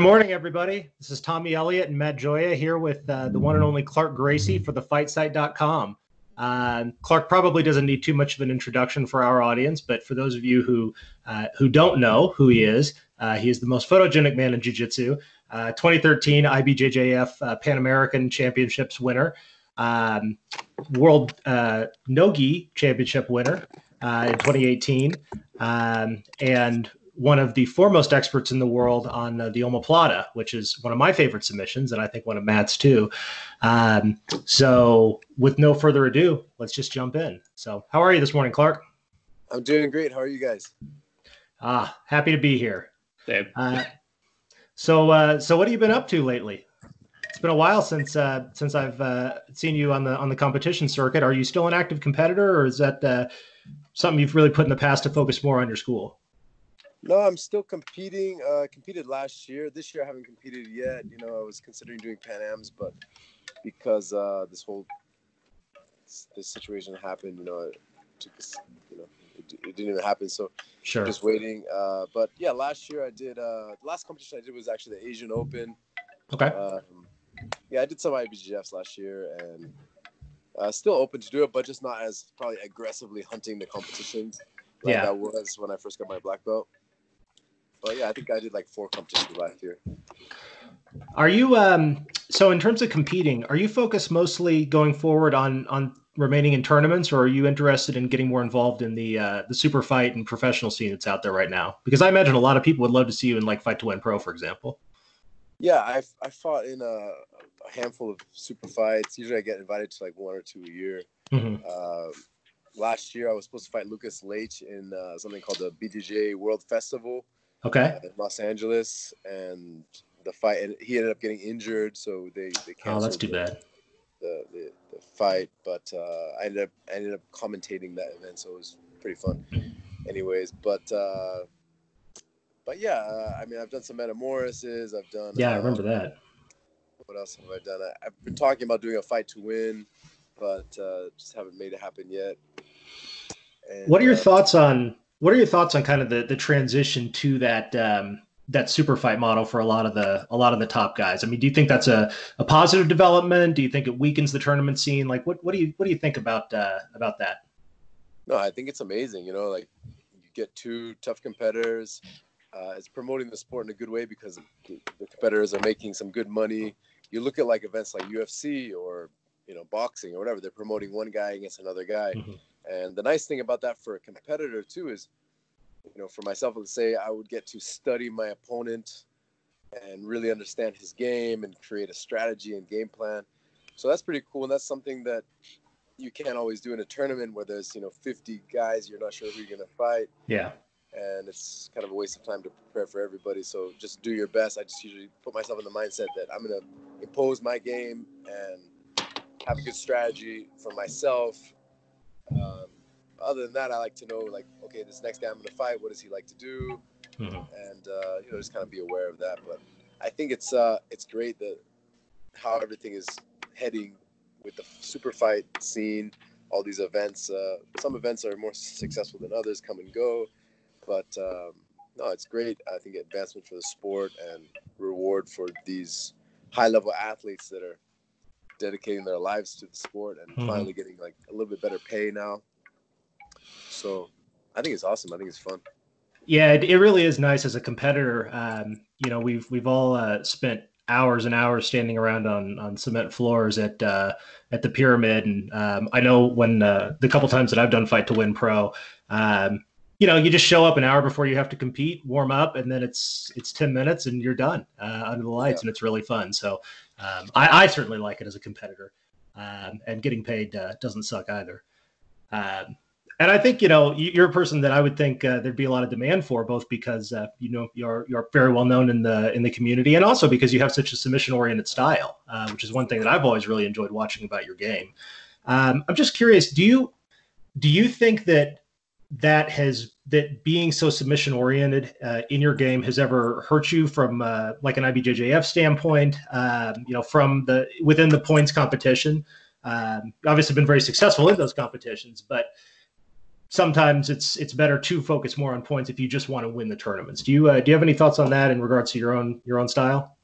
Good morning, everybody. This is Tommy Elliott and Matt Joya here with uh, the one and only Clark Gracie for the FightSite.com. Uh, Clark probably doesn't need too much of an introduction for our audience, but for those of you who uh, who don't know who he is, uh, he is the most photogenic man in Jiu-Jitsu. Uh, 2013 IBJJF uh, Pan American Championships winner, um, World Nogi Championship winner in 2018, um, and one of the foremost experts in the world on uh, the omoplata, which is one of my favorite submissions, and I think one of Matt's too. Um, so, with no further ado, let's just jump in. So, how are you this morning, Clark? I'm doing great. How are you guys? Ah, happy to be here. Same. Uh, so, uh, so what have you been up to lately? It's been a while since uh, since I've uh, seen you on the on the competition circuit. Are you still an active competitor, or is that uh, something you've really put in the past to focus more on your school? No, I'm still competing. Uh, competed last year. This year I haven't competed yet. You know, I was considering doing Pan Am's, but because uh, this whole this situation happened, you know, it took us, you know, it, it didn't even happen. So sure, just waiting. Uh, but yeah, last year I did. Uh, the last competition I did was actually the Asian Open. Okay. Um, yeah, I did some IBJJFs last year, and uh, still open to do it, but just not as probably aggressively hunting the competitions like yeah. I was when I first got my black belt. But yeah, I think I did like four competitions last year. Are you um so in terms of competing, are you focused mostly going forward on on remaining in tournaments or are you interested in getting more involved in the uh the super fight and professional scene that's out there right now? Because I imagine a lot of people would love to see you in like fight to win pro, for example. Yeah, I I fought in a, a handful of super fights. Usually I get invited to like one or two a year. Mm-hmm. Uh, last year I was supposed to fight Lucas Leite in uh, something called the BJJ World Festival. Okay. Uh, in Los Angeles, and the fight, and he ended up getting injured, so they they canceled. Oh, that's too the, bad. The, the, the fight, but uh, I ended up I ended up commentating that event, so it was pretty fun. Anyways, but uh, but yeah, uh, I mean, I've done some Metamorphoses. I've done. Yeah, I remember that. What else have I done? I, have been talking about doing a fight to win, but uh, just haven't made it happen yet. And, what are your uh, thoughts on what are your thoughts on kind of the the transition to that um, that super fight model for a lot of the a lot of the top guys? I mean, do you think that's a, a positive development? Do you think it weakens the tournament scene? Like, what what do you what do you think about uh, about that? No, I think it's amazing. You know, like you get two tough competitors. Uh, it's promoting the sport in a good way because the, the competitors are making some good money. You look at like events like UFC or you know boxing or whatever. They're promoting one guy against another guy. Mm-hmm and the nice thing about that for a competitor too is, you know, for myself, let's say I would get to study my opponent and really understand his game and create a strategy and game plan. So that's pretty cool. And that's something that you can't always do in a tournament where there's, you know, 50 guys, you're not sure who you're going to fight. Yeah. And it's kind of a waste of time to prepare for everybody. So just do your best. I just usually put myself in the mindset that I'm going to impose my game and have a good strategy for myself um, other than that, I like to know like, okay, this next guy I'm going to fight, what does he like to do, mm-hmm. and uh, you know, just kind of be aware of that. But I think it's uh, it's great that how everything is heading with the super fight scene, all these events. Uh, some events are more successful than others, come and go, but um, no, it's great. I think advancement for the sport and reward for these high level athletes that are dedicating their lives to the sport and mm-hmm. finally getting like a little bit better pay now. So I think it's awesome. I think it's fun. Yeah, it, it really is nice as a competitor. Um, you know, we've we've all uh, spent hours and hours standing around on on cement floors at uh, at the pyramid, and um, I know when uh, the couple times that I've done fight to win pro, um, you know, you just show up an hour before you have to compete, warm up, and then it's it's ten minutes and you're done uh, under the lights, yeah. and it's really fun. So um, I, I, certainly like it as a competitor, um, and getting paid uh, doesn't suck either. And I think you know you're a person that I would think uh, there'd be a lot of demand for, both because uh, you know you're you're very well known in the in the community, and also because you have such a submission oriented style, uh, which is one thing that I've always really enjoyed watching about your game. Um, I'm just curious do you do you think that that has that being so submission oriented uh, in your game has ever hurt you from uh, like an IBJJF standpoint? Um, you know, from the within the points competition. Um, obviously, been very successful in those competitions, but sometimes it's it's better to focus more on points if you just want to win the tournaments. Do you uh, do you have any thoughts on that in regards to your own your own style?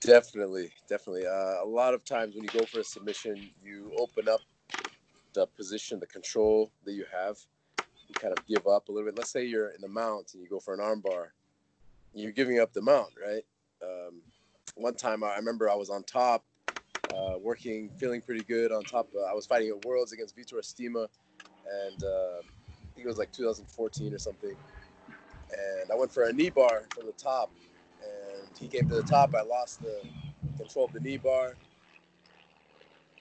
Definitely, definitely. Uh, a lot of times when you go for a submission, you open up the position, the control that you have. You kind of give up a little bit. Let's say you're in the mount and you go for an armbar. You're giving up the mount, right? Um, one time I remember I was on top, uh, working, feeling pretty good on top. Uh, I was fighting at Worlds against Vitor Estima and uh, I think it was like 2014 or something. And I went for a knee bar from the top, and he came to the top. I lost the control of the knee bar.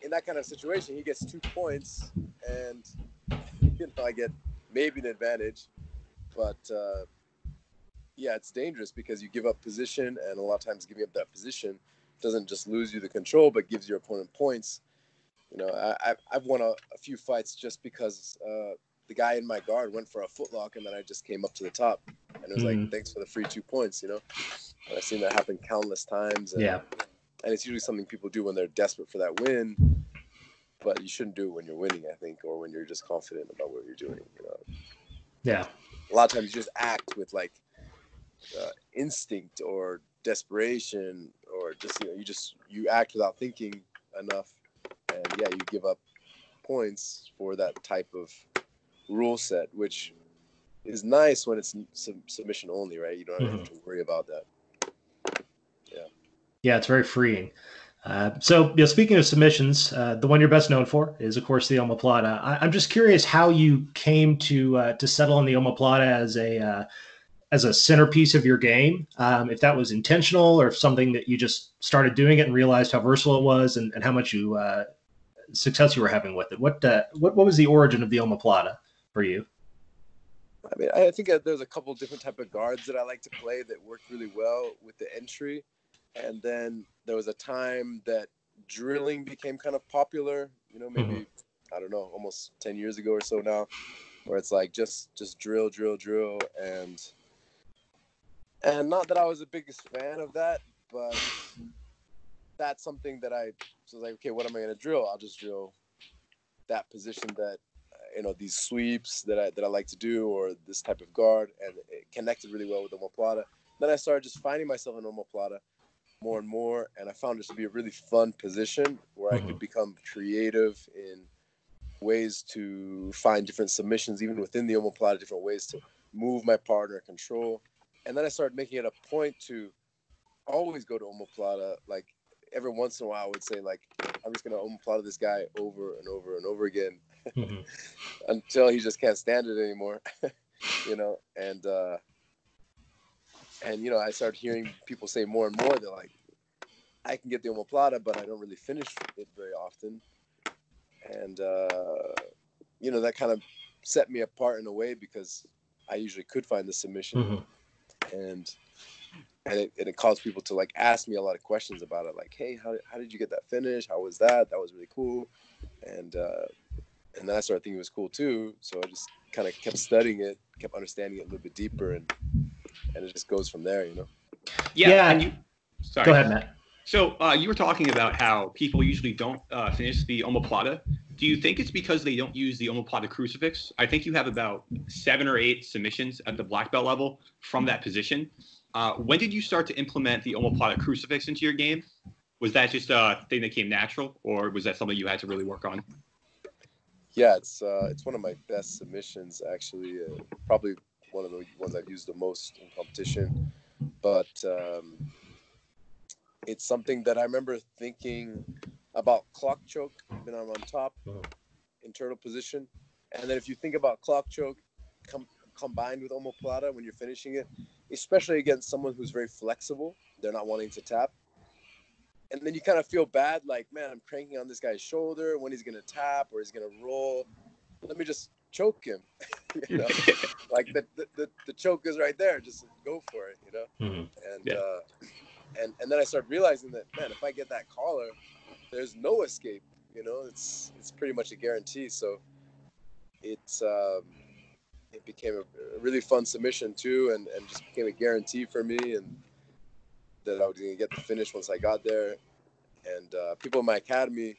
In that kind of situation, he gets two points, and you know I get maybe an advantage, but uh, yeah, it's dangerous because you give up position, and a lot of times giving up that position doesn't just lose you the control, but gives your opponent points you know, I, I've won a, a few fights just because uh, the guy in my guard went for a footlock and then I just came up to the top. And it was mm-hmm. like, thanks for the free two points, you know? And I've seen that happen countless times. And, yeah. And it's usually something people do when they're desperate for that win. But you shouldn't do it when you're winning, I think, or when you're just confident about what you're doing. You know? Yeah. A lot of times you just act with like uh, instinct or desperation, or just you know, you just you act without thinking enough and yeah, you give up points for that type of rule set, which is nice when it's sub- submission only, right? You don't mm-hmm. have to worry about that. Yeah. Yeah, it's very freeing. Uh, so, you know, speaking of submissions, uh, the one you're best known for is, of course, the omoplata. I, am just curious how you came to uh, to settle on the omoplata as a uh, as a centerpiece of your game. Um, if that was intentional or if something that you just started doing it and realized how versatile it was and, and how much you uh, success you were having with it. What uh, what what was the origin of the omoplata for you? I mean, I think there's a couple different type of guards that I like to play that worked really well with the entry, and then there was a time that drilling became kind of popular. You know, maybe mm-hmm. I don't know, almost ten years ago or so now, where it's like just just drill, drill, drill, and and not that I was the biggest fan of that, but that's something that I was like, okay, what am I going to drill? I'll just drill that position that you know these sweeps that I that I like to do or this type of guard, and it connected really well with the omoplata. Then I started just finding myself in omoplata more and more, and I found this to be a really fun position where. I could mm-hmm. become creative in ways to find different submissions, even within the omoplata, different ways to move my partner, control. And then I started making it a point to always go to omoplata, like every once in a while I would say like I'm just gonna omoplata this guy over and over and over again mm-hmm. until he just can't stand it anymore. you know, and uh and you know, I started hearing people say more and more, they're like, I can get the omoplata, but I don't really finish it very often. And uh you know, that kind of set me apart in a way because I usually could find the submission. Mm-hmm. And and it, and it caused people to like ask me a lot of questions about it like hey how, how did you get that finish? How was that? That was really cool. And uh and then i started thinking it was cool too. So i just kind of kept studying it kept understanding it a little bit deeper and and it just goes from there you know? Yeah, yeah. and you sorry. Go ahead matt. So uh, you were talking about how people usually don't uh, finish the omoplata. Do you think it's because they don't use the omoplata crucifix? I think you have about seven or eight submissions at the black belt level from that position. Uh, when did you start to implement the omoplata crucifix into your game? Was that just a thing that came natural, or was that something you had to really work on? Yeah, it's uh, it's one of my best submissions actually. Uh, probably one of the ones I've used the most in competition, but um, it's something that I remember thinking about clock choke when I'm on top, in turtle position, and then if you think about clock choke com- combined with omoplata when you're finishing it, especially against someone who's very flexible. They're not wanting to tap. And then you kind of feel bad, like, man, I'm cranking on this guy's shoulder when he's gonna tap or he's gonna roll. Let me just choke him. you know, like the, the, the choke is right there. Just go for it, you know. Mm-hmm. And yeah. uh, and and then I started realizing that, man, if I get that collar, there's no escape. You know, it's it's pretty much a guarantee. So it's um, it became a, really fun submission too, and, and just became a guarantee for me, and that I was gonna get the finish once I got there. And uh, people in my academy,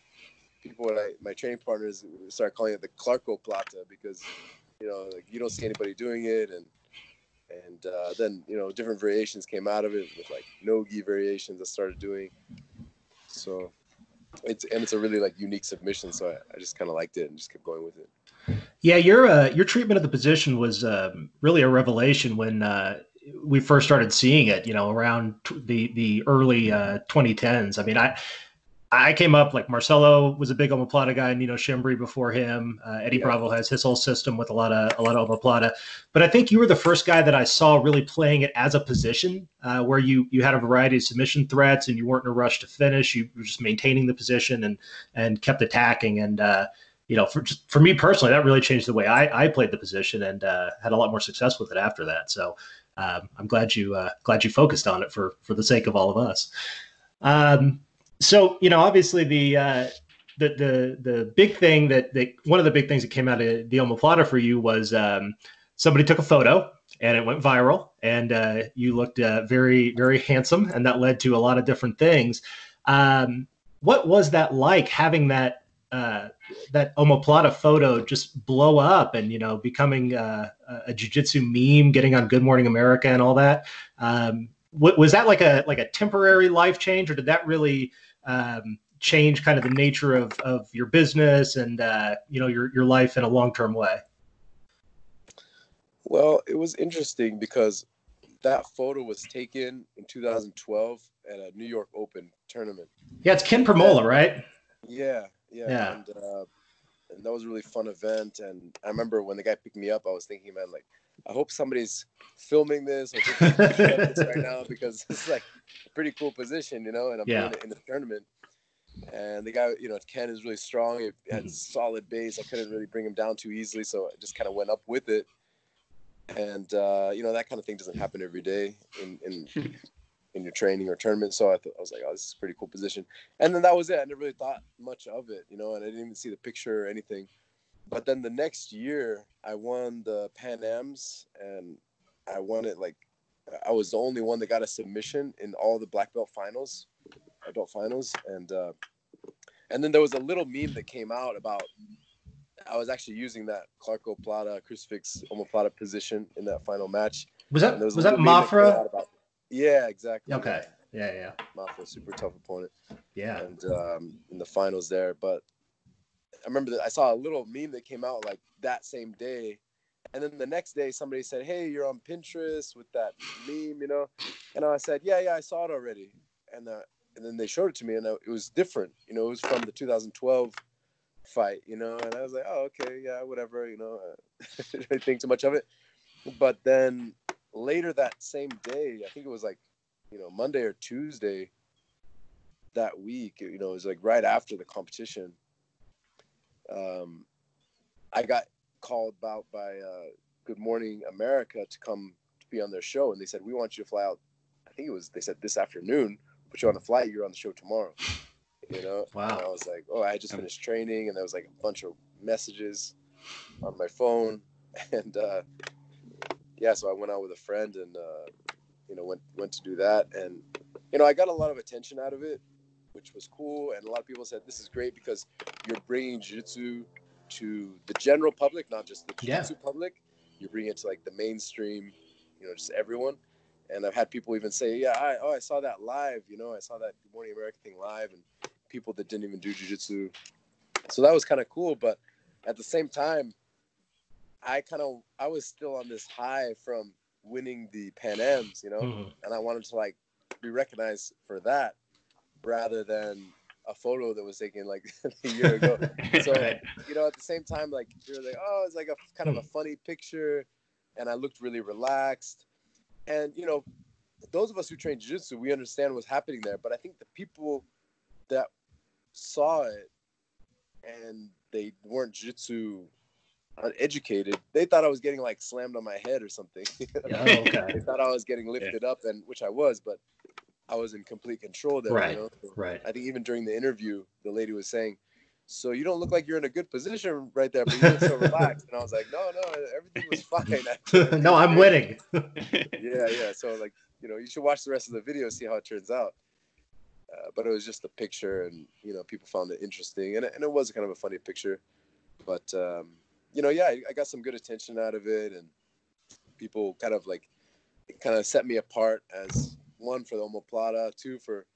people, when I, my training partners started calling it the Clarko Plata because, you know, like you don't see anybody doing it. And, and uh, then, you know, different variations came out of it with like no-gi variations I started doing. So it's, and it's a really like unique submission. So I, I just kind of liked it and just kept going with it. Yeah, your uh, your treatment of the position was um, really a revelation when uh, we first started seeing it. You know, around t- the the early uh, 2010s. I mean, I I came up like Marcelo was a big omoplata guy, Nino Schembri before him. Uh, Eddie yeah. Bravo has his whole system with a lot of a lot of omoplata, but I think you were the first guy that I saw really playing it as a position, uh, where you you had a variety of submission threats and you weren't in a rush to finish. You were just maintaining the position and and kept attacking and. Uh, you know, for just, for me personally, that really changed the way I, I played the position and uh, had a lot more success with it after that. So um, I'm glad you uh, glad you focused on it for for the sake of all of us. Um, so you know, obviously the uh, the the the big thing that that one of the big things that came out of the omoplata for you was um, somebody took a photo and it went viral and uh, you looked uh, very very handsome and that led to a lot of different things. Um, what was that like having that uh, that omoplata photo just blow up and you know becoming uh, a jiu-jitsu meme getting on good morning america and all that um, was that like a like a temporary life change or did that really um, change kind of the nature of, of your business and uh, you know your, your life in a long-term way well it was interesting because that photo was taken in 2012 at a new york open tournament yeah it's ken Primola, right yeah yeah, yeah. And, uh, and that was a really fun event. And I remember when the guy picked me up, I was thinking, man, like, I hope somebody's filming this or this right now because it's like a pretty cool position, you know. And I'm yeah. doing it in the tournament. And the guy, you know, Ken is really strong. It had mm-hmm. solid base. I couldn't really bring him down too easily, so I just kind of went up with it. And uh, you know, that kind of thing doesn't happen every day in in in your training or tournament. So I, th- I was like, oh, this is a pretty cool position. And then that was it. I never really thought much of it, you know, and I didn't even see the picture or anything. But then the next year, I won the Pan Ams, and I won it like I was the only one that got a submission in all the black belt finals, adult finals, and uh, and then there was a little meme that came out about I was actually using that Clarko Plata crucifix omoplata position in that final match. Was that was, was that Mafra? That yeah, exactly. Okay. Yeah, yeah. Mafra, super tough opponent. Yeah. And um, in the finals there, but I remember that I saw a little meme that came out like that same day, and then the next day somebody said, "Hey, you're on Pinterest with that meme," you know, and I said, "Yeah, yeah, I saw it already," and uh, and then they showed it to me, and it was different. You know, it was from the 2012 fight, you know, and I was like, "Oh, okay, yeah, whatever," you know. I didn't think too much of it, but then later that same day, I think it was like, you know, Monday or Tuesday that week, you know, it was like right after the competition. Um, I got called out by uh, Good Morning America to come to be on their show, and they said we want you to fly out. I think it was they said this afternoon. Put you on a flight. You're on the show tomorrow. You know. Wow. And I was like, oh, I just finished training, and there was like a bunch of messages on my phone, and uh, yeah, so I went out with a friend and uh, you know went went to do that, and you know I got a lot of attention out of it, which was cool. And a lot of people said this is great because you're bringing jiu-jitsu to the general public, not just the jiu-jitsu yeah. public. You're bringing it to like the mainstream, you know, just everyone. And I've had people even say, "Yeah, I, oh, I saw that live. You know, I saw that Good Morning America thing live," and people that didn't even do jiu-jitsu. So that was kind of cool, but at the same time, I kind of I was still on this high from winning the Pan Ams, you know, mm-hmm. and I wanted to like be recognized for that rather than a photo that was taken like a year ago. so you know, at the same time, like you're like, oh, it's like a kind of a funny picture, and I looked really relaxed, and you know, those of us who train jiu-jitsu, we understand what's happening there. But I think the people that saw it and they weren't jiu-jitsu uneducated, they thought I was getting like slammed on my head or something. oh, okay. they thought I was getting lifted yeah. up, and which I was, but I was in complete control there. Right. You know? Right. I think even during the interview, the lady was saying, "So you don't look like you're in a good position right there, but you look so relaxed." And I was like, "No, no, everything was fine." no, I'm winning. yeah, yeah. So like, you know, you should watch the rest of the video, see how it turns out. Uh, but it was just a picture, and you know, people found it interesting, and and it was kind of a funny picture, but um, you know, yeah, I, I got some good attention out of it, and people kind of like kind of set me apart as one for the omoplata, two for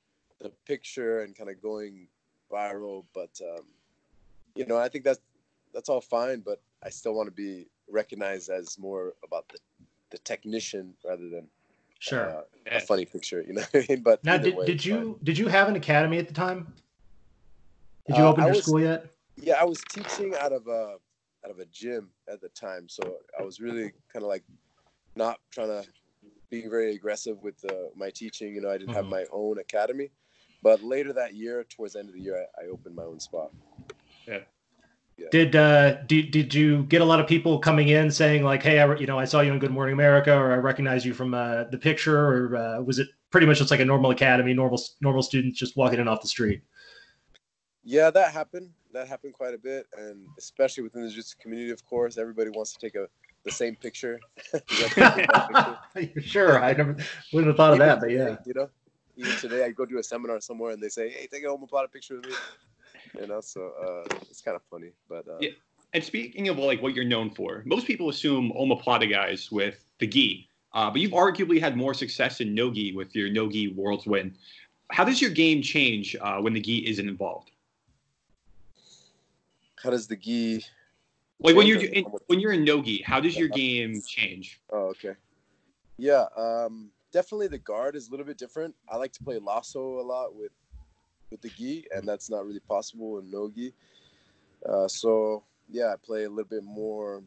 the picture and kind of going viral. But um, you know, I think that's that's all fine, but I still want to be recognized as more about the the technician rather than sure uh, a funny picture. You know, what I mean? but now did, way, did you fine. did you have an academy at the time? Did you Uh, open I your was- school yet? Yeah, I was teaching out of a out of a gym at the time, so I was really kind of like not trying to being very aggressive with uh, my teaching. You know, I didn't have Mhm. my own academy, but later that year, towards the end of the year, I, I opened my own spot. Yeah. Did uh did, did you get a lot of people coming in saying like, hey, I re- you know I saw you in Good Morning America, or I recognize you from uh, the picture, or uh, was it pretty much just like a normal academy, normal normal students just walking in off the street? Yeah, that happened. That happened quite a bit, and especially within the jiu-jitsu community, of course, everybody wants to take a the same picture. You got to take that picture. sure, I never wouldn't have thought of Even that, but yeah, you know, even today I go to a seminar somewhere and they say, "Hey, take a omoplata picture with me," you know. So uh, it's kind of funny, but uh, Yeah. And speaking of like what you're known for, most people assume omoplata guys with the gi, uh, but you've arguably had more success in no gi with your no gi worlds win. How does your game change uh, when the gi isn't involved? how does the gi? Like when you're in, when you're in no gi, how does your game change? Oh, okay. Yeah, um, definitely the guard is a little bit different. I like to play lasso a lot with with the gi, and that's not really possible in no gi. Uh, so yeah, I play a little bit more.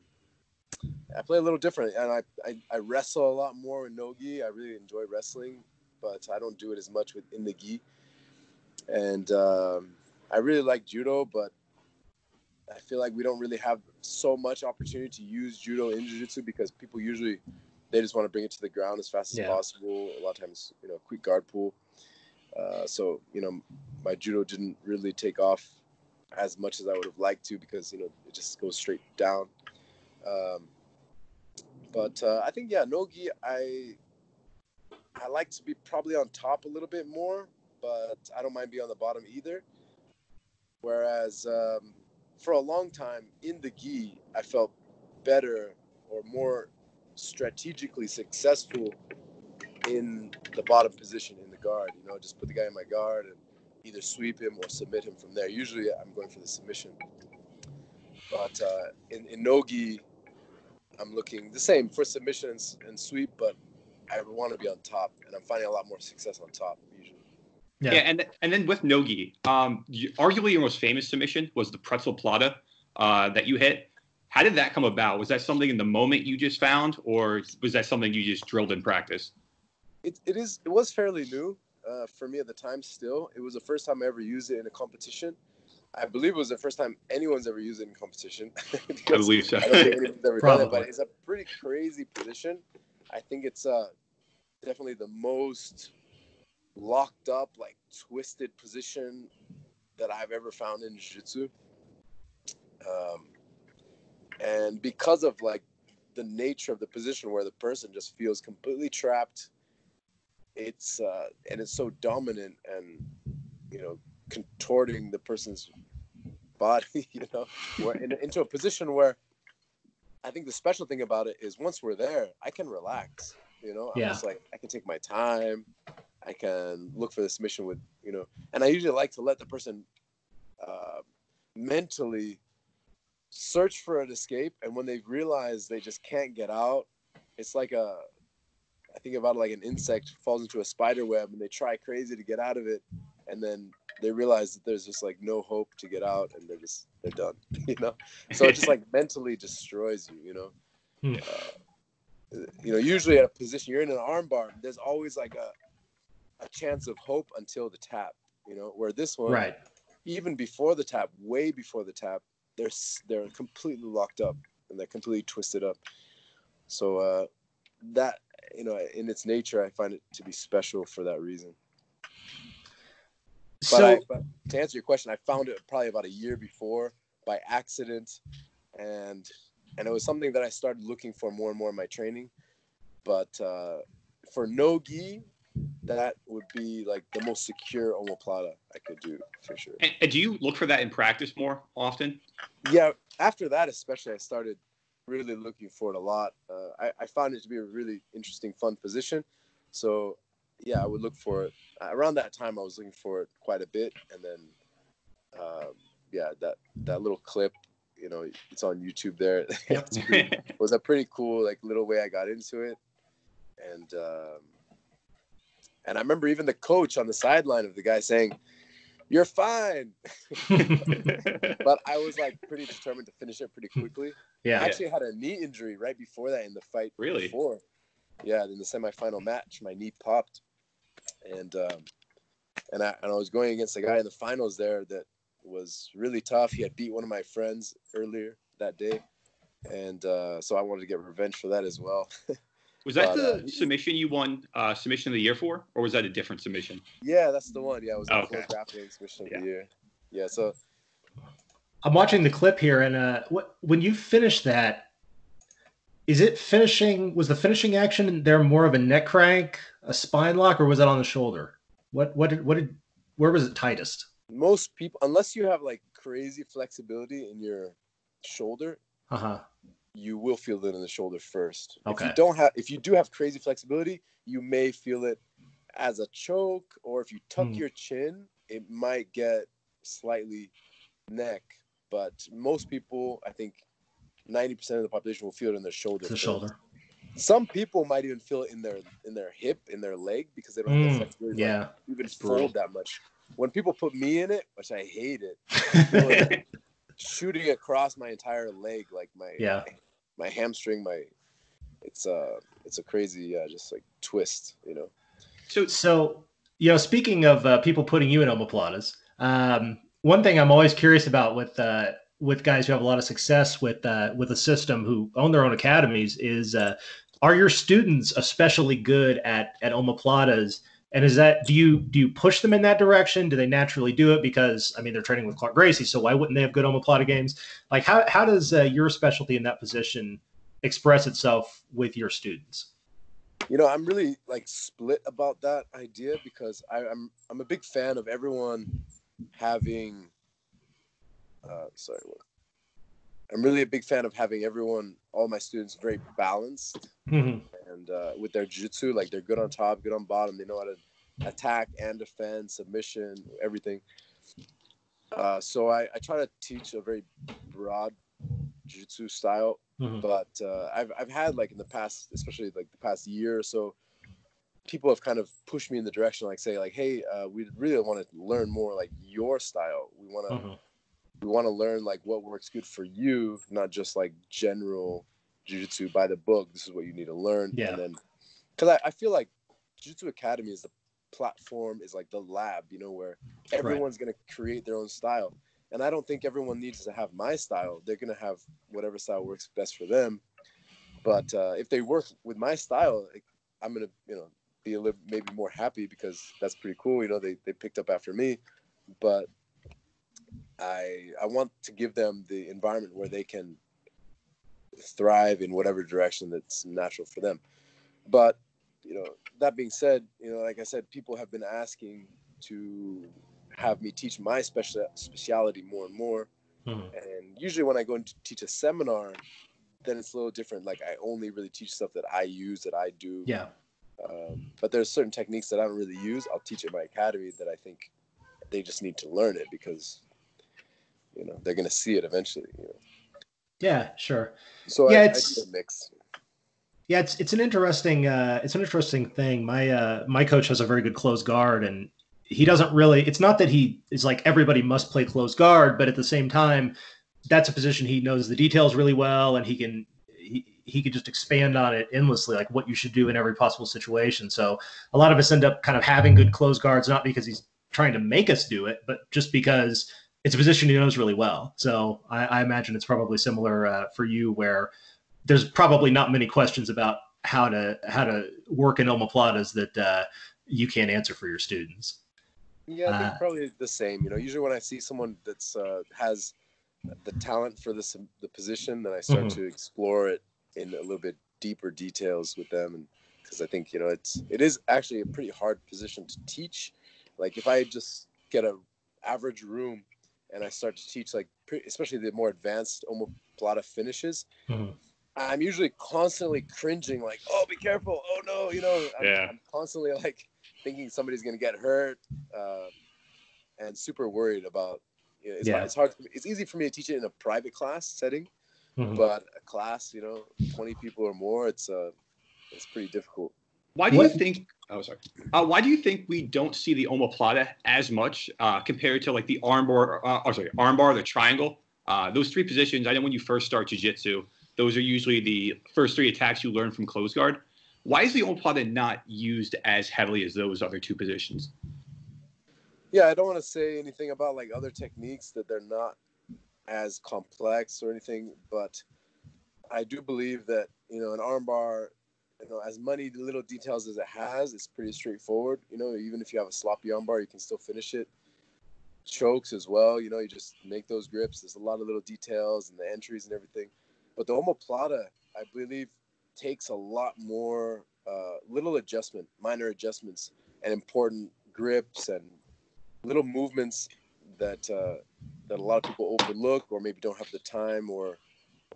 I play a little different, and I, I, I wrestle a lot more in no gi. I really enjoy wrestling, but I don't do it as much with in the gi. And um, I really like judo, but I feel like we don't really have so much opportunity to use judo in jiu-jitsu because people usually they just want to bring it to the ground as fast as Yeah. possible. A lot of times, you know, quick guard pull. Uh, so you know, my judo didn't really take off as much as I would have liked to because you know it just goes straight down. Um, but uh, I think yeah, nogi I I like to be probably on top a little bit more, but I don't mind being on the bottom either. Whereas um, for a long time in the gi, I felt better or more strategically successful in the bottom position in the guard. You know, just put the guy in my guard and either sweep him or submit him from there. Usually, I'm going for the submission. But uh, in in nogi, I'm looking the same for submissions and sweep, but I want to be on top, and I'm finding a lot more success on top. Yeah. Yeah, and and then with nogi, um, you, arguably your most famous submission was the pretzel plata uh, that you hit. How did that come about? Was that something in the moment you just found, or was that something you just drilled in practice? It, it is it was fairly new uh, for me at the time. Still, it was the first time I ever used it in a competition. I believe it was the first time anyone's ever used it in competition. I believe so. I don't think anyone's ever done it, but it's a pretty crazy position. I think it's uh, definitely the most locked up, like twisted position that I've ever found in jiu-jitsu. Um, and because of like the nature of the position where the person just feels completely trapped, it's uh, and it's so dominant and you know contorting the person's body, you know, where in, into a position where I think the special thing about it is once we're there, I can relax. You know, I'm Yeah. just like I can take my time. I can look for the submission with you know, and I usually like to let the person uh, mentally search for an escape, and when they realize they just can't get out, it's like a I think about it like an insect falls into a spider web and they try crazy to get out of it, and then they realize that there's just like no hope to get out, and they're just they're done, you know. So it just like mentally destroys you, you know. Hmm. Uh, you know, usually at a position you're in an armbar, there's always like a a chance of hope until the tap, you know. Where this one, right. even before the tap, way before the tap, they're they're completely locked up and they're completely twisted up. So uh, that you know, in its nature, I find it to be special for that reason. But, So I, but to answer your question, I found it probably about a year before by accident, and and it was something that I started looking for more and more in my training. But uh, for no gi, that would be like the most secure omoplata I could do for sure. And, and do you look for that in practice more often? Yeah, after that especially, I started really looking for it a lot. Uh, I, I found it to be a really interesting, fun position. So yeah, I would look for it. Around that time, I was looking for it quite a bit, and then um, yeah, that that little clip, you know, it's on YouTube there. Pretty, was a pretty cool like little way I got into it, and um, and I remember even the coach on the sideline of the guy saying, "You're fine," but I was like pretty determined to finish it pretty quickly. yeah. I actually had a knee injury right before that in the fight. Really? Before. Yeah, in the semifinal match, my knee popped, and um, and I and I was going against a guy in the finals there that was really tough. He had beat one of my friends earlier that day, and uh, so I wanted to get revenge for that as well. Was that But, uh, the submission you won uh, submission of the year for, or was that a different submission? yeah, that's the one. Yeah, it was the Okay. okay. grappling submission of Yeah. the year. Yeah, so I'm watching the clip here, and uh, what when you finish that, is it finishing? Was the finishing action there more of a neck crank, a spine lock, or was that on the shoulder? What what did what did where was it tightest? most people, unless you have like crazy flexibility in your shoulder, Uh huh. You will feel it in the shoulder first. Okay. If you don't have, if you do have crazy flexibility, you may feel it as a choke, or if you tuck Hmm. your chin, it might get slightly neck. But most people, I think, ninety percent of the population will feel it in their shoulder. The shoulder. Some people might even feel it in their in their hip, in their leg, because they don't have Mm, the flexibility to, like, Yeah. even fold that much. When people put me in it, which I hate it shooting across my entire leg, like my Yeah. My hamstring, my it's uh it's a crazy uh, just like twist, you know. so So, you know, speaking of uh, people putting you in omoplatas, um, one thing I'm always curious about with uh, with guys who have a lot of success with uh, with a system who own their own academies is uh, are your students especially good at at omoplatas? And is that do you do you push them in that direction? Do they naturally do it because I mean they're training with Clark Gracie, so why wouldn't they have good omoplata games? Like how how does uh, your specialty in that position express itself with your students? You know, I'm really like split about that idea because I, I'm I'm a big fan of everyone having. Uh, sorry? I'm really a big fan of having everyone, all my students, very balanced Mhm. and uh, with their jiu-jitsu, like they're good on top, good on bottom. They know how to attack and defend, submission, everything. Uh, so I, I try to teach a very broad jiu-jitsu style Mhm. but uh, I've I've had like in the past, especially like the past year or so, people have kind of pushed me in the direction like say like, hey, uh, we really want to learn more like your style. We want to Mhm. We want to learn like what works good for you, not just like general jujitsu by the book. This is what you need to learn. Yeah. And then, because I, I feel like Jiu-Jitsu Academy is the platform, is like the lab, you know, where everyone's gonna create their own style. And I don't think everyone needs to have my style. They're gonna have whatever style works best for them. But uh, if they work with my style, like, I'm gonna, you know, be a little maybe more happy because that's pretty cool. You know, they they picked up after me. But I I want to give them the environment where they can thrive in whatever direction that's natural for them. But you know, that being said, you know, like I said, people have been asking to have me teach my special speciality more and more. Mhm. And usually when I go and teach a seminar, then it's a little different. Like I only really teach stuff that I use, that I do. Yeah. Um, but there's certain techniques that I don't really use. I'll teach at my academy that I think they just need to learn it because, you know, they're gonna see it eventually. You know? Yeah, sure. So Yeah, I, it's- mix. Yeah, it's it's an interesting uh, it's an interesting thing. My uh, my coach has a very good close guard, and he doesn't really. It's not that he is like everybody must play close guard, but at the same time, that's a position he knows the details really well, and he can he he could just expand on it endlessly, like what you should do in every possible situation. So a lot of us end up kind of having good close guards, not because he's trying to make us do it, but just because it's a position he knows really well. So I, I imagine it's probably similar uh, for you, where there's probably not many questions about how to how to work in omoplatas that uh, you can't answer for your students. Yeah, I think Uh, probably the same. You know, usually when I see someone that's uh, has the talent for this the position, then I start Mhm. to explore it in a little bit deeper details with them, and because I think you know it's it is actually a pretty hard position to teach. Like if I just get a average room and I start to teach like especially the more advanced omoplata finishes, mm-hmm. I'm usually constantly cringing like, oh, be careful, oh no, you know, I'm, yeah. I'm constantly like thinking somebody's gonna get hurt, uh, and super worried about. You know, it's, yeah. hard, it's hard. It's easy for me to teach it in a private class setting, mm-hmm. but a class, you know, 20 people or more, it's uh, it's pretty difficult. Why do what? you think? Oh, sorry. Uh, why do you think we don't see the omoplata as much uh, compared to like the armbar? Uh, oh, sorry, armbar, the triangle. Uh, those three positions. I know when you first start jujitsu, those are usually the first three attacks you learn from close guard. Why is the omoplata not used as heavily as those other two positions? Yeah, I don't want to say anything about like other techniques that they're not as complex or anything, but I do believe that you know an armbar you know, as many little details as it has, it's pretty straightforward. You know, even if you have a sloppy armbar, you can still finish it. Chokes as well, you know, you just make those grips. There's a lot of little details and the entries and everything. But the omoplata, I believe, takes a lot more uh, little adjustment, minor adjustments, and important grips and little movements that uh, that a lot of people overlook or maybe don't have the time or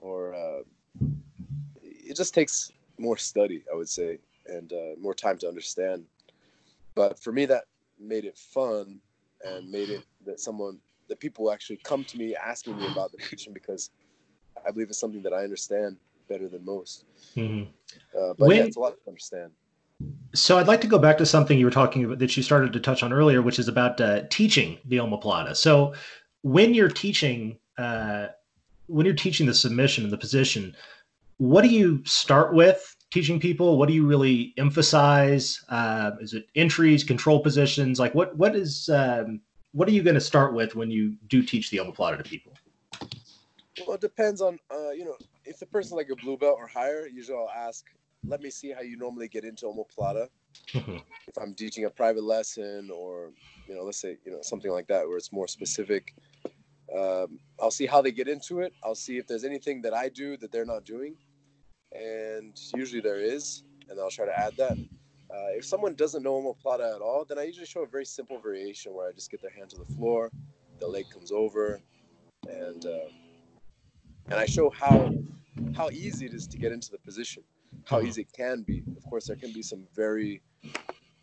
or uh, it just takes more study, I would say, and uh, more time to understand. But for me, that made it fun and made it that someone that people actually come to me asking me about the position because I believe it's something that I understand better than most. Mm-hmm. Uh, but when, yeah, it's a lot to understand. So I'd like to go back to something you were talking about that you started to touch on earlier, which is about uh, teaching the omoplata. So when you're teaching, uh, when you're teaching the submission and the position, what do you start with teaching people? What do you really emphasize? Uh, is it entries, control positions? Like what what is um, what are you going to start with when you do teach the omoplata to people? Well, it depends on uh, you know if the person's like a blue belt or higher. Usually, I'll ask, "Let me see how you normally get into omoplata." Mm-hmm. if I'm teaching a private lesson or you know, let's say you know something like that where it's more specific. Um, I'll see how they get into it. I'll see if there's anything that I do that they're not doing and usually there is, and I'll try to add that. Uh, if someone doesn't know omoplata at all, then I usually show a very simple variation where I just get their hand to the floor, the leg comes over, and uh, and I show how how easy it is to get into the position, how mm-hmm. easy it can be. Of course, there can be some very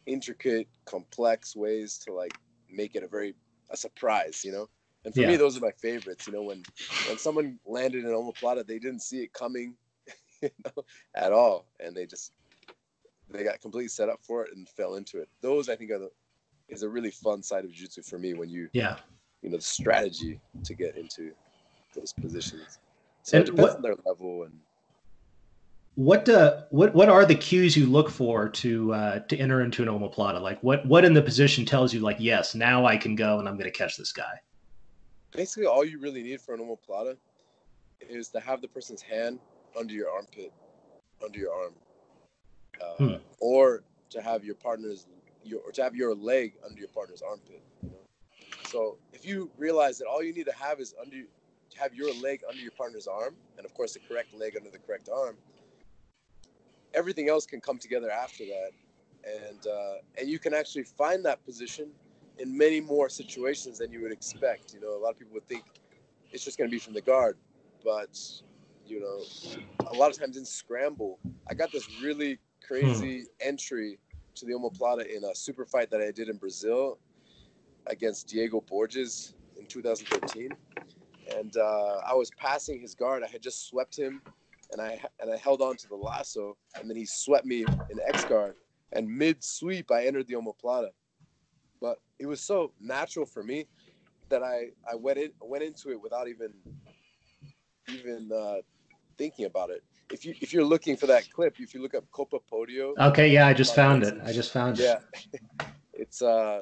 intricate, complex ways to like make it a very a surprise, you know. And for yeah. me, those are my favorites. You know, when when someone landed in omoplata, they didn't see it coming you know, at all, and they just they got completely set up for it and fell into it. Those I think are the is a really fun side of jiu-jitsu for me when you yeah you know the strategy to get into those positions. So and it depends what, on their level and what uh, what what are the cues you look for to uh, to enter into an omoplata? Like what what in the position tells you like yes now I can go and I'm going to catch this guy. Basically, all you really need for an omoplata is to have the person's hand under your armpit, under your arm, uh, hmm. or to have your partner's your or to have your leg under your partner's armpit. You know? So if you realize that all you need to have is under to have your leg under your partner's arm, and of course the correct leg under the correct arm, everything else can come together after that, and uh, and you can actually find that position in many more situations than you would expect. You know, a lot of people would think it's just going to be from the guard, but you know, a lot of times in scramble, I got this really crazy hmm. entry to the omoplata in a super fight that I did in Brazil against Diego Borges in 2013. And uh, I was passing his guard. I had just swept him, and I and I held on to the lasso, and then he swept me in X guard. And mid sweep, I entered the omoplata. But it was so natural for me that I I went in went into it without even even uh, thinking about it. If you if you're looking for that clip, if you look up Copa Podio. Okay, yeah, I just found it. I just found yeah. it. Yeah, it's uh,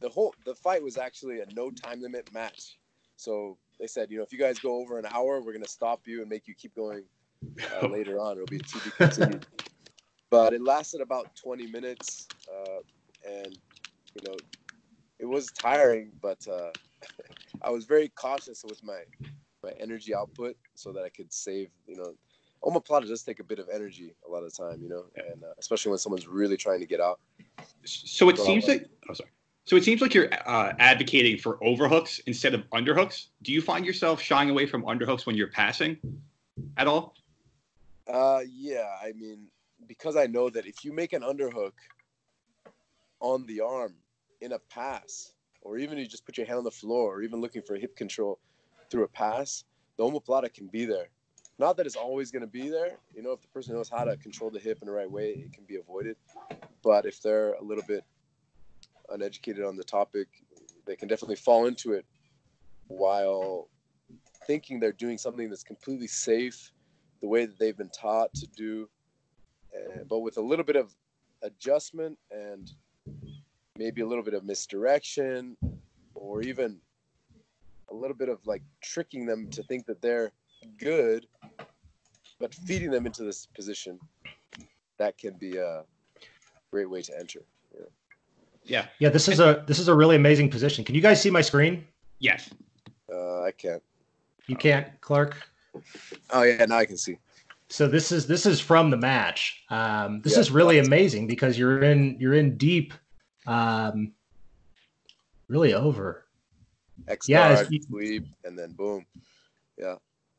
the whole the fight was actually a no time limit match. So they said, you know, if you guys go over an hour, we're gonna stop you and make you keep going uh, later on. It'll be to be continued. but it lasted about 20 minutes, uh, and you know, it was tiring, but uh, I was very cautious with my my energy output so that I could save. You know, omoplata does take a bit of energy a lot of the time, you know, and uh, especially when someone's really trying to get out. So it seems like oh sorry. So it seems like you're uh, advocating for overhooks instead of underhooks. Do you find yourself shying away from underhooks when you're passing at all? Uh, yeah, I mean, because I know that if you make an underhook on the arm in a pass, or even you just put your hand on the floor, or even looking for hip control through a pass, the omoplata can be there. Not that it's always going to be there. You know, if the person knows how to control the hip in the right way, it can be avoided. But if they're a little bit uneducated on the topic, they can definitely fall into it while thinking they're doing something that's completely safe, the way that they've been taught to do, uh, but with a little bit of adjustment and maybe a little bit of misdirection or even a little bit of like tricking them to think that they're good but feeding them into this position that can be a great way to enter yeah Yeah. Yeah, this is a this is a really amazing position. Can you guys see my screen? Yes. uh, i can't You can't, Clark. oh yeah now i can see So this is this is from the match. Um, this Yeah. is really amazing because you're in you're in deep, um, really over. X Yeah, guard, it's- you- sweep and then boom yeah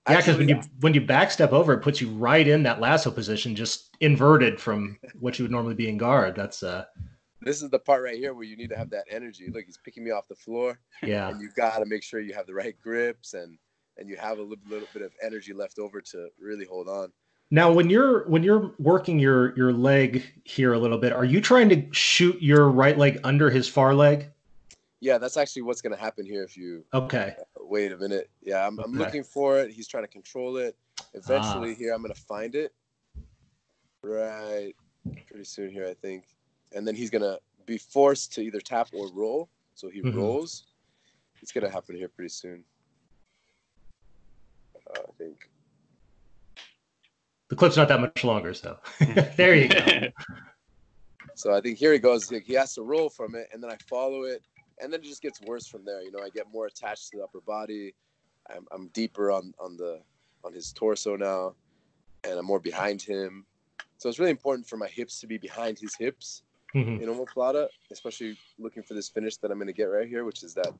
Yeah, because when you when you backstep over, it puts you right in that lasso position, just inverted from what you would normally be in guard. That's uh, this is the part right here where you need to have that energy look he's picking me off the floor yeah. and you got to make sure you have the right grips and and you have a little, little bit of energy left over to really hold on Now, when you're when you're working your your leg here a little bit, are you trying to shoot your right leg under his far leg? Yeah that's actually what's going to happen here if you Okay. wait a minute yeah i'm, I'm Okay. looking for it he's trying to control it eventually Ah. here i'm going to find it right pretty soon here i think and then he's going to be forced to either tap or roll so he Mhm. rolls it's going to happen here pretty soon uh, i think The clip's not that much longer, so there you go. So I think here he goes. He has to roll from it, and then I follow it, and then it just gets worse from there. You know, I get more attached to the upper body. I'm, I'm deeper on on the on his torso now, and I'm more behind him. So it's really important for my hips to be behind his hips Mhm. in omoplata, especially looking for this finish that I'm going to get right here, which is that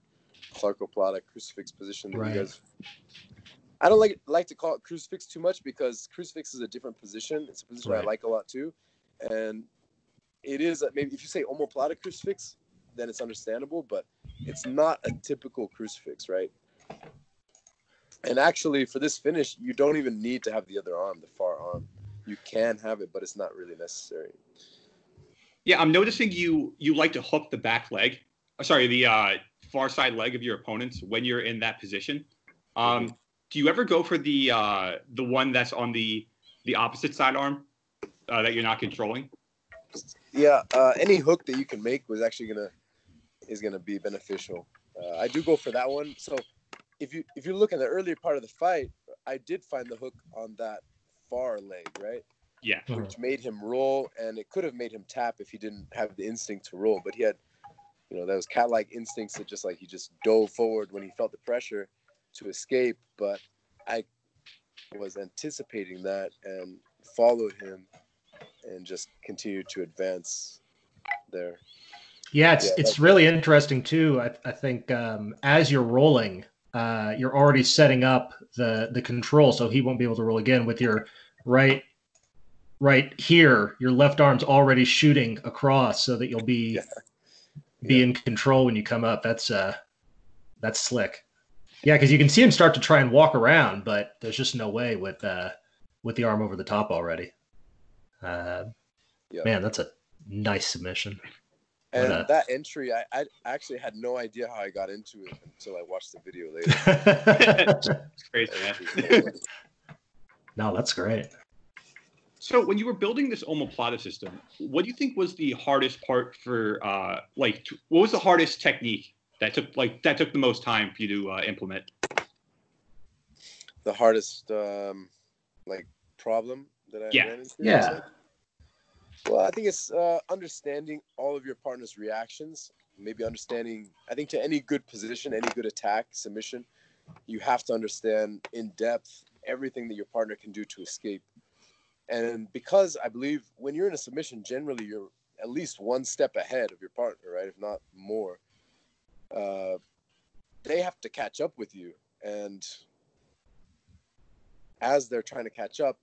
Clarkoplata crucifix position that Right. you guys. I don't like like to call it crucifix too much because crucifix is a different position. It's a position I like a lot too, and it is maybe if you say omoplata crucifix, then it's understandable, but it's not a typical crucifix, right? And actually, for this finish, you don't even need to have the other arm, the far arm. You can have it, but it's not really necessary. Yeah, I'm noticing you you like to hook the back leg. uh, Sorry, the uh, far side leg of your opponents when you're in that position. Um, do you ever go for the uh, the one that's on the the opposite side arm uh, that you're not controlling? Yeah, uh, any hook that you can make was actually gonna is gonna be beneficial. Uh, I do go for that one. So if you if you look at the earlier part of the fight, I did find the hook on that far leg, right? Yeah. Mhm. which made him roll, and it could have made him tap if he didn't have the instinct to roll. But he had, you know, those cat-like instincts that just like he just dove forward when he felt the pressure to escape. But I was anticipating that and followed him and just continued to advance there. Yeah, it's Yeah, it's really interesting too. I, I think um, as you're rolling, uh, you're already setting up the the control, so he won't be able to roll again with your right right here. Your left arm's already shooting across, so that you'll be Yeah. be Yeah. in control when you come up. That's uh that's slick. Yeah, because you can see him start to try and walk around, but there's just no way with uh with the arm over the top already. Uh. Man, that's a nice submission. And What that entry, I, I actually had no idea how I got into it until I watched the video later. It's crazy, man. no, that's great. So when you were building this omoplata system, what do you think was the hardest part for uh, like t- what was the hardest technique that took like that took the most time for you to uh, implement? the hardest um like problem that I Yeah. ran into. Yeah. Well, I think it's uh, understanding all of your partner's reactions. Maybe understanding. I think to any good position, any good attack, submission, you have to understand in depth everything that your partner can do to escape. And because I believe when you're in a submission, generally you're at least one step ahead of your partner, right? If not more. Uh, they have to catch up with you. And as they're trying to catch up,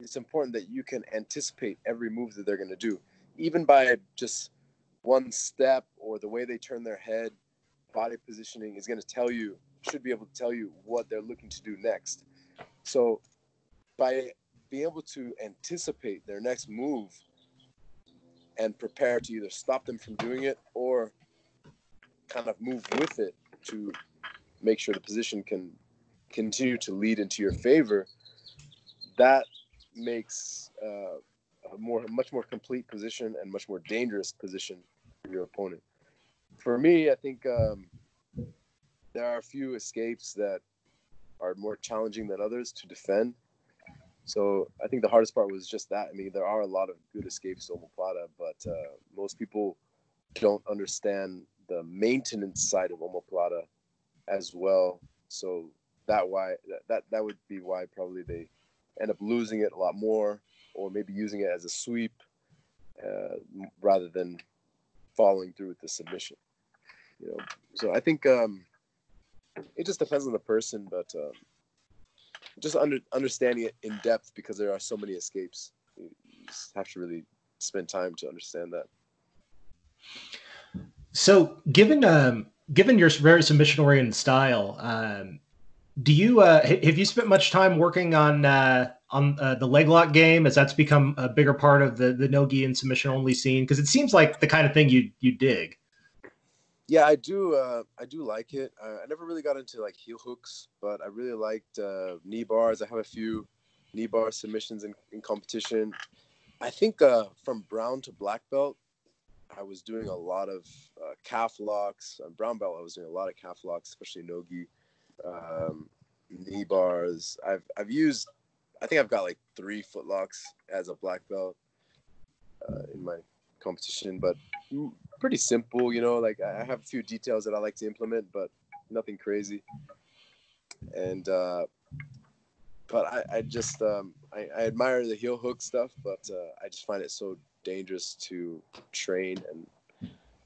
it's important that you can anticipate every move that they're going to do, even by just one step or the way they turn their head. Body positioning is going to tell you, should be able to tell you what they're looking to do next. So, by being able to anticipate their next move and prepare to either stop them from doing it or kind of move with it to make sure the position can continue to lead into your favor, that makes uh, a more much more complete position and much more dangerous position for your opponent. For me, I think um, there are a few escapes that are more challenging than others to defend. So I think the hardest part was just that. I mean, there are a lot of good escapes to omoplata, but uh, most people don't understand the maintenance side of omoplata as well. So that why that that would be why probably they end up losing it a lot more, or maybe using it as a sweep uh, rather than following through with the submission. You know, so I think um, it just depends on the person, but um, just under, understanding it in depth because there are so many escapes. You have to really spend time to understand that. So, given um, given your very submission oriented style, um, do you uh, have you spent much time working on uh, on uh, the leg lock game as that's become a bigger part of the the no gi and submission only scene? Because it seems like the kind of thing you you dig. Yeah, I do. Uh, I do like it. I never really got into like heel hooks, but I really liked uh, knee bars. I have a few knee bar submissions in, in competition. I think uh, from brown to black belt, I was doing a lot of uh, calf locks. On brown belt, I was doing a lot of calf locks, especially nogi, um, knee bars. I've I've used, I think I've got like three foot locks as a black belt uh, in my competition, but pretty simple. You know, like I have a few details that I like to implement, but nothing crazy. And uh, but I, I just um, I, I admire the heel hook stuff, but uh, I just find it so dangerous to train and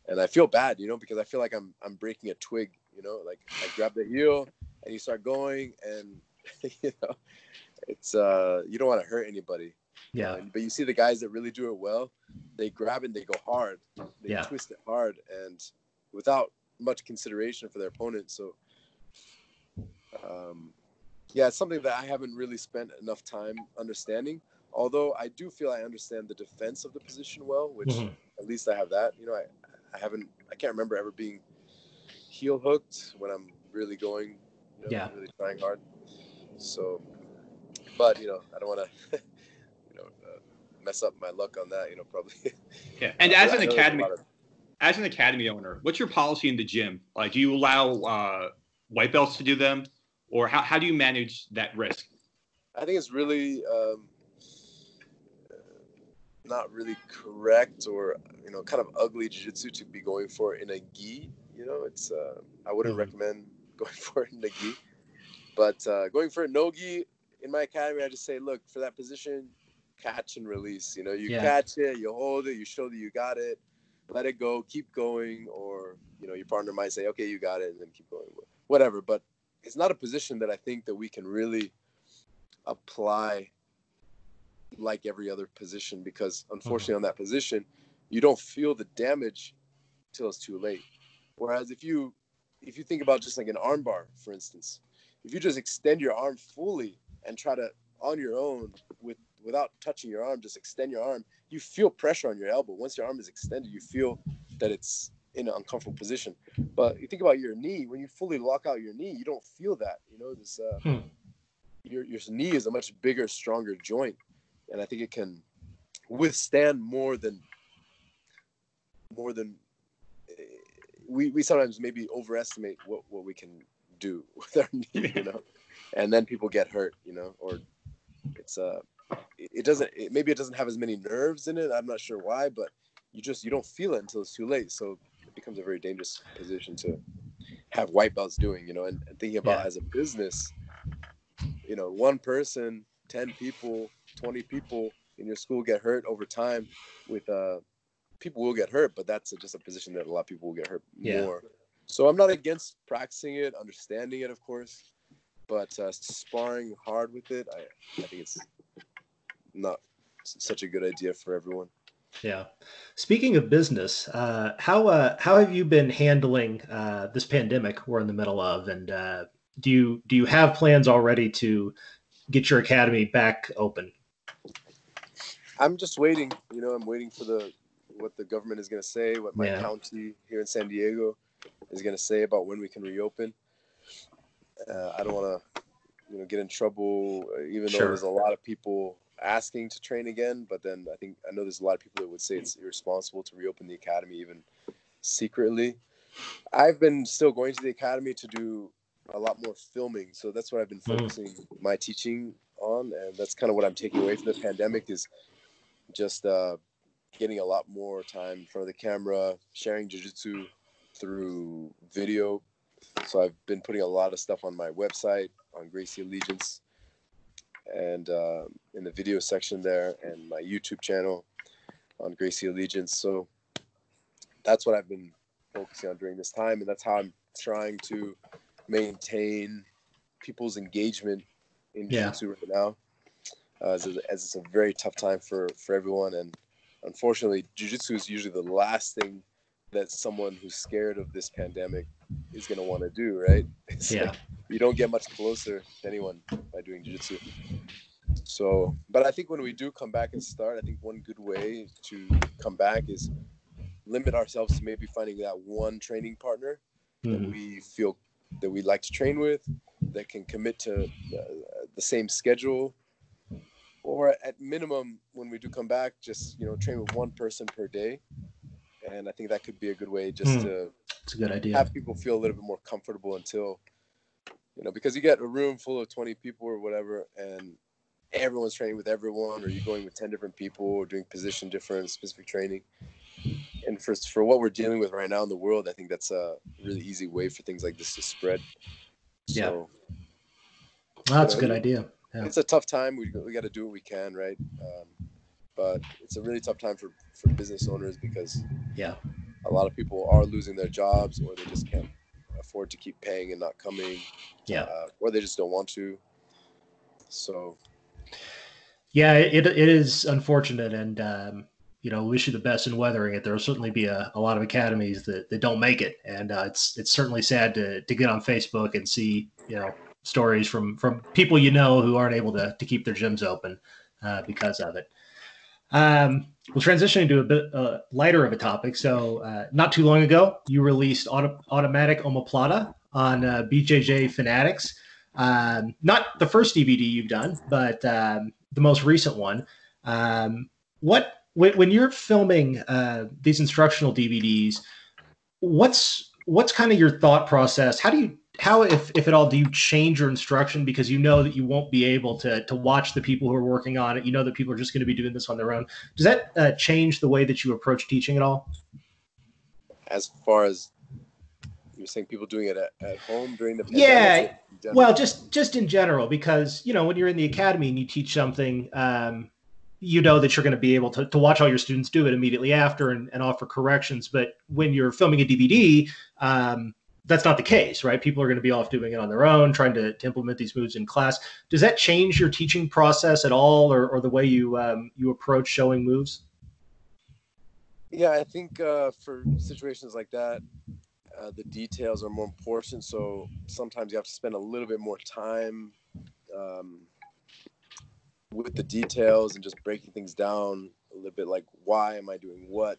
and I feel bad, you know, because I feel like I'm I'm breaking a twig, you know, like I grab the heel and you start going and you know it's uh you don't want to hurt anybody. Yeah. But you see the guys that really do it well, they grab and they go hard. They yeah. twist it hard and without much consideration for their opponent. So um yeah, it's something that I haven't really spent enough time understanding although I do feel I understand the defense of the position well, which mm-hmm. at least I have that. You know, I, I haven't, I can't remember ever being heel hooked when I'm really going, you know, yeah, really trying hard. So, but you know, I don't want to, you know, uh, mess up my luck on that. You know, probably. Yeah, and as an academy, of... as an academy owner, what's your policy in the gym? Like, do you allow uh, white belts to do them, or how how do you manage that risk? I think it's really um, not really correct or you know kind of ugly jiu-jitsu to be going for in a gi you know it's uh, i wouldn't mm-hmm. recommend going for a gi but uh, going for a no gi in my academy i just say look for that position catch and release you know you yeah. catch it you hold it you show that you got it let it go keep going or you know your partner might say okay you got it and then keep going whatever but it's not a position that i think that we can really apply like every other position because unfortunately mm-hmm. on that position you don't feel the damage till it's too late whereas if you if you think about just like an armbar for instance if you just extend your arm fully and try to on your own with without touching your arm just extend your arm you feel pressure on your elbow. Once your arm is extended you feel that it's in an uncomfortable position. But you think about your knee when you fully lock out your knee you don't feel that you know this uh, hmm. your, your knee is a much bigger stronger joint. And I think it can withstand more than more than we, we sometimes maybe overestimate what, what we can do with our knee, you know, and then people get hurt, you know, or it's uh it doesn't it, maybe it doesn't have as many nerves in it. I'm not sure why, but you just you don't feel it until it's too late. So it becomes a very dangerous position to have white belts doing, you know, and, and thinking about yeah. as a business, you know, one person 10 people, 20 people in your school get hurt over time with uh people will get hurt, but that's just a position that a lot of people will get hurt Yeah. more. So I'm not against practicing it, understanding it, of course, but uh, sparring hard with it, I, I think it's not such a good idea for everyone. Yeah. Speaking of business, uh, how uh, how have you been handling uh, this pandemic we're in the middle of, and uh, do you do you have plans already to get your academy back open? I'm just waiting. You know, I'm waiting for the what the government is going to say, what my Yeah. county here in San Diego is going to say about when we can reopen. Uh, I don't want to, you know, get in trouble, uh, even though there's a lot of people asking to train again. But then I think I know there's a lot of people that would say it's irresponsible to reopen the academy even secretly. I've been still going to the academy to do a lot more filming, so that's what I've been Mhm. focusing my teaching on, and that's kind of what I'm taking away from the pandemic is just uh, getting a lot more time in front of the camera, sharing jujitsu through video. So I've been putting a lot of stuff on my website on Gracie Allegiance and uh, in the video section there, and my YouTube channel on Gracie Allegiance. So that's what I've been focusing on during this time, and that's how I'm trying to maintain people's engagement in Yeah. jiu-jitsu right now uh, as, as it's a very tough time for for everyone and unfortunately jiu-jitsu is usually the last thing that someone who's scared of this pandemic is going to want to do right it's Yeah. like you don't get much closer to anyone by doing jiu-jitsu so but i think when we do come back and start i think one good way to come back is limit ourselves to maybe finding that one training partner that Mhm. we feel that we like to train with that can commit to uh, the same schedule or at minimum when we do come back just you know train with one person per day and i think that could be a good way just Hmm. to It's a good idea. have people feel a little bit more comfortable until you know because you get a room full of 20 people or whatever and everyone's training with everyone or you're going with 10 different people or doing position different specific training and for for what we're dealing with right now in the world i think that's a really easy way for things like this to spread Yeah. so Well, that's a good idea. Yeah. it's a tough time we, we got to do what we can right um, but it's a really tough time for for business owners because Yeah. a lot of people are losing their jobs or they just can't afford to keep paying and not coming Yeah. uh, or they just don't want to so Yeah, it, it is unfortunate, and um, you know, wish you the best in weathering it. There will certainly be a, a lot of academies that, that don't make it, and uh, it's it's certainly sad to, to get on Facebook and see you know stories from from people you know who aren't able to to keep their gyms open uh, because of it. Um, well, transitioning to a bit uh, lighter of a topic. So, uh, not too long ago, you released Auto- Automatic Omoplata on uh, BJJ Fanatics. Um, not the first DVD you've done, but um, the most recent one. Um, what when, when you're filming uh, these instructional DVDs, what's what's kind of your thought process? How do you how if if at all do you change your instruction because you know that you won't be able to to watch the people who are working on it? You know that people are just going to be doing this on their own. Does that uh, change the way that you approach teaching at all? as far as you're saying people doing it at, at home during the Yeah, pandemic, general? Well, just just in general, because you know when you're in the academy and you teach something, um, you know that you're going to be able to, to watch all your students do it immediately after and, and offer corrections. But when you're filming a DVD, um, that's not the case, right? People are going to be off doing it on their own, trying to, to implement these moves in class. Does that change your teaching process at all, or, or the way you um, you approach showing moves? Yeah, I think uh, for situations like that, uh, the details are more important. So sometimes you have to spend a little bit more time um, with the details and just breaking things down a little bit. Like, why am I doing what?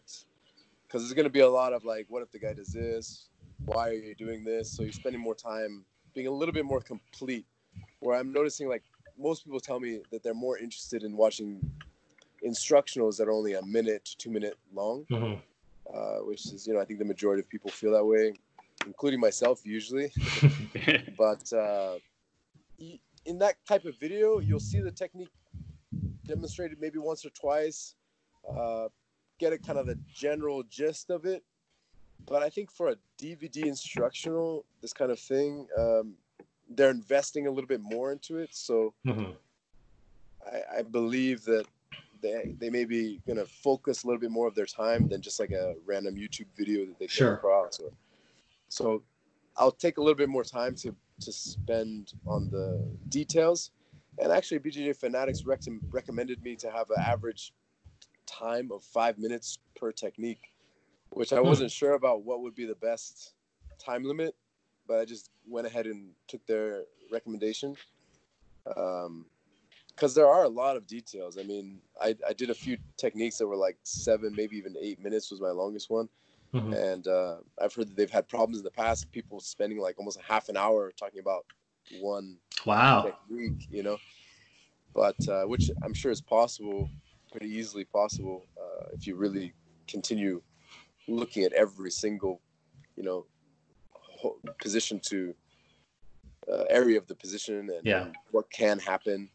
Because there's going to be a lot of like, what if the guy does this? Why are you doing this? So you're spending more time being a little bit more complete. Where I'm noticing like most people tell me that they're more interested in watching instructionals that are only a minute to two minute long, Mhm. uh, which is, you know, I think the majority of people feel that way, including myself usually. But uh, in that type of video, you'll see the technique demonstrated maybe once or twice, uh, get a kind of the general gist of it. But I think for a DVD instructional, this kind of thing, um, they're investing a little bit more into it. So Mhm. I, I believe that they they may be going to focus a little bit more of their time than just like a random YouTube video that they Sure. come across. Or, so I'll take a little bit more time to to spend on the details. And actually, BJJ Fanatics rec- recommended me to have an average time of five minutes per technique, which I Hmm. wasn't sure about what would be the best time limit, but I just went ahead and took their recommendation. Um, because there are a lot of details. I mean, I, I did a few techniques that were like seven, maybe even eight minutes was my longest one. Mhm. And uh, I've heard that they've had problems in the past, people spending like almost a half an hour talking about one Wow. technique, you know, but uh, which I'm sure is possible, pretty easily possible, uh, if you really continue looking at every single, you know, position to uh, area of the position and, Yeah. and what can happen.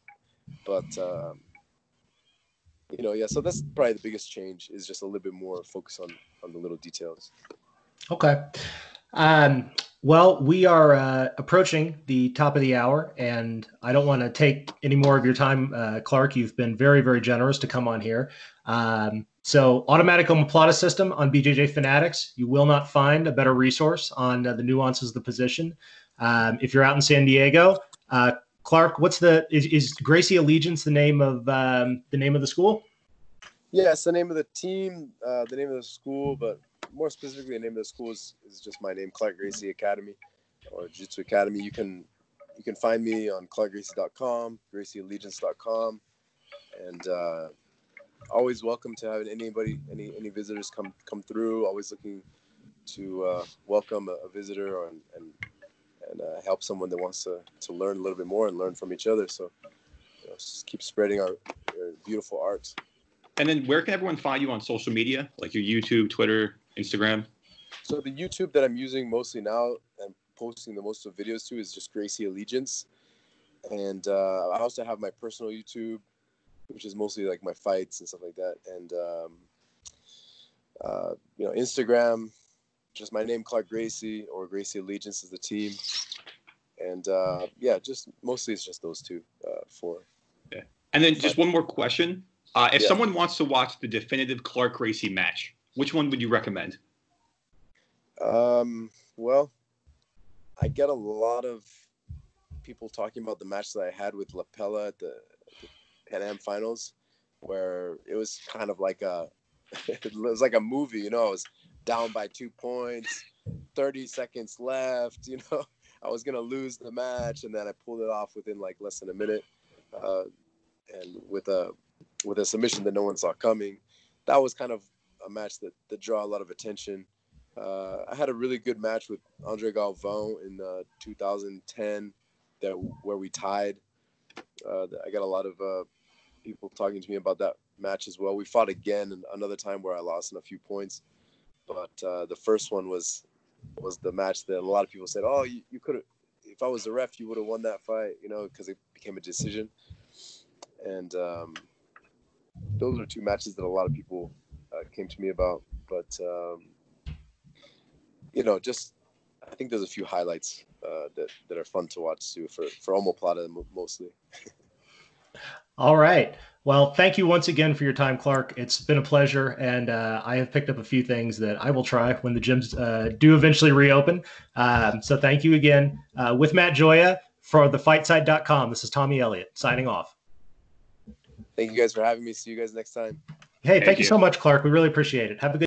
But um, you know, yeah. So that's probably the biggest change is just a little bit more focus on on the little details. Okay. Um, well, we are uh, approaching the top of the hour, and I don't want to take any more of your time, uh, Clark. You've been very, very generous to come on here. Um, so, automatic omoplata system on BJJ Fanatics. You will not find a better resource on uh, the nuances of the position. Um, if you're out in San Diego, uh, Clark, what's the is, is Gracie Allegiance the name of um, the name of the school? Yeah, the name of the team, uh, the name of the school, but more specifically, the name of the school is, is just my name, Clark Gracie Academy or Jiu-Jitsu Academy. You can you can find me on clarkgracie.com, gracieallegiance.com, and uh, always welcome to have anybody, any any visitors come come through. Always looking to uh, welcome a, a visitor or, and and, and uh, help someone that wants to, to learn a little bit more and learn from each other. So you know, just keep spreading our, our beautiful art. And then where can everyone find you on social media, like your YouTube, Twitter, Instagram? So the YouTube that I'm using mostly now and posting the most of videos to is just Gracie Allegiance, and uh, I also have my personal YouTube, which is mostly like my fights and stuff like that, and um, uh, you know Instagram, just my name Clark Gracie or Gracie Allegiance is the team, and uh, yeah, just mostly it's just those two uh, for Yeah. And then just one more question. Uh, if Yeah. someone wants to watch the definitive Clark Gracie match, which one would you recommend? Um, well, I get a lot of people talking about the match that I had with Lapella at the, the Pan Am finals, where it was kind of like a, it was like a movie, you know, I was down by two points, 30 seconds left, you know, I was to lose the match. And then I pulled it off within like less than a minute. Uh, and with a, with a submission that no one saw coming, that was kind of a match that, that draw a lot of attention. Uh, I had a really good match with Andre Galvão in uh, 2010, that where we tied. Uh, I got a lot of uh, people talking to me about that match as well. We fought again another time where I lost in a few points, but uh, the first one was was the match that a lot of people said, "Oh, you, you could have. If I was the ref, you would have won that fight," you know, because it became a decision. And um, those are two matches that a lot of people uh, came to me about, but. Um, you know, just I think there's a few highlights uh, that that are fun to watch too for for omoplata mostly. All right. Well, thank you once again for your time, Clark. It's been a pleasure, and uh, I have picked up a few things that I will try when the gyms uh, do eventually reopen. Um, so thank you again. Uh, with Matt Joya for thefightsite.com, this is Tommy Elliott signing off. Thank you guys for having me. See you guys next time. Hey, thank, Thank you you. so much, Clark. We really appreciate it. Have a good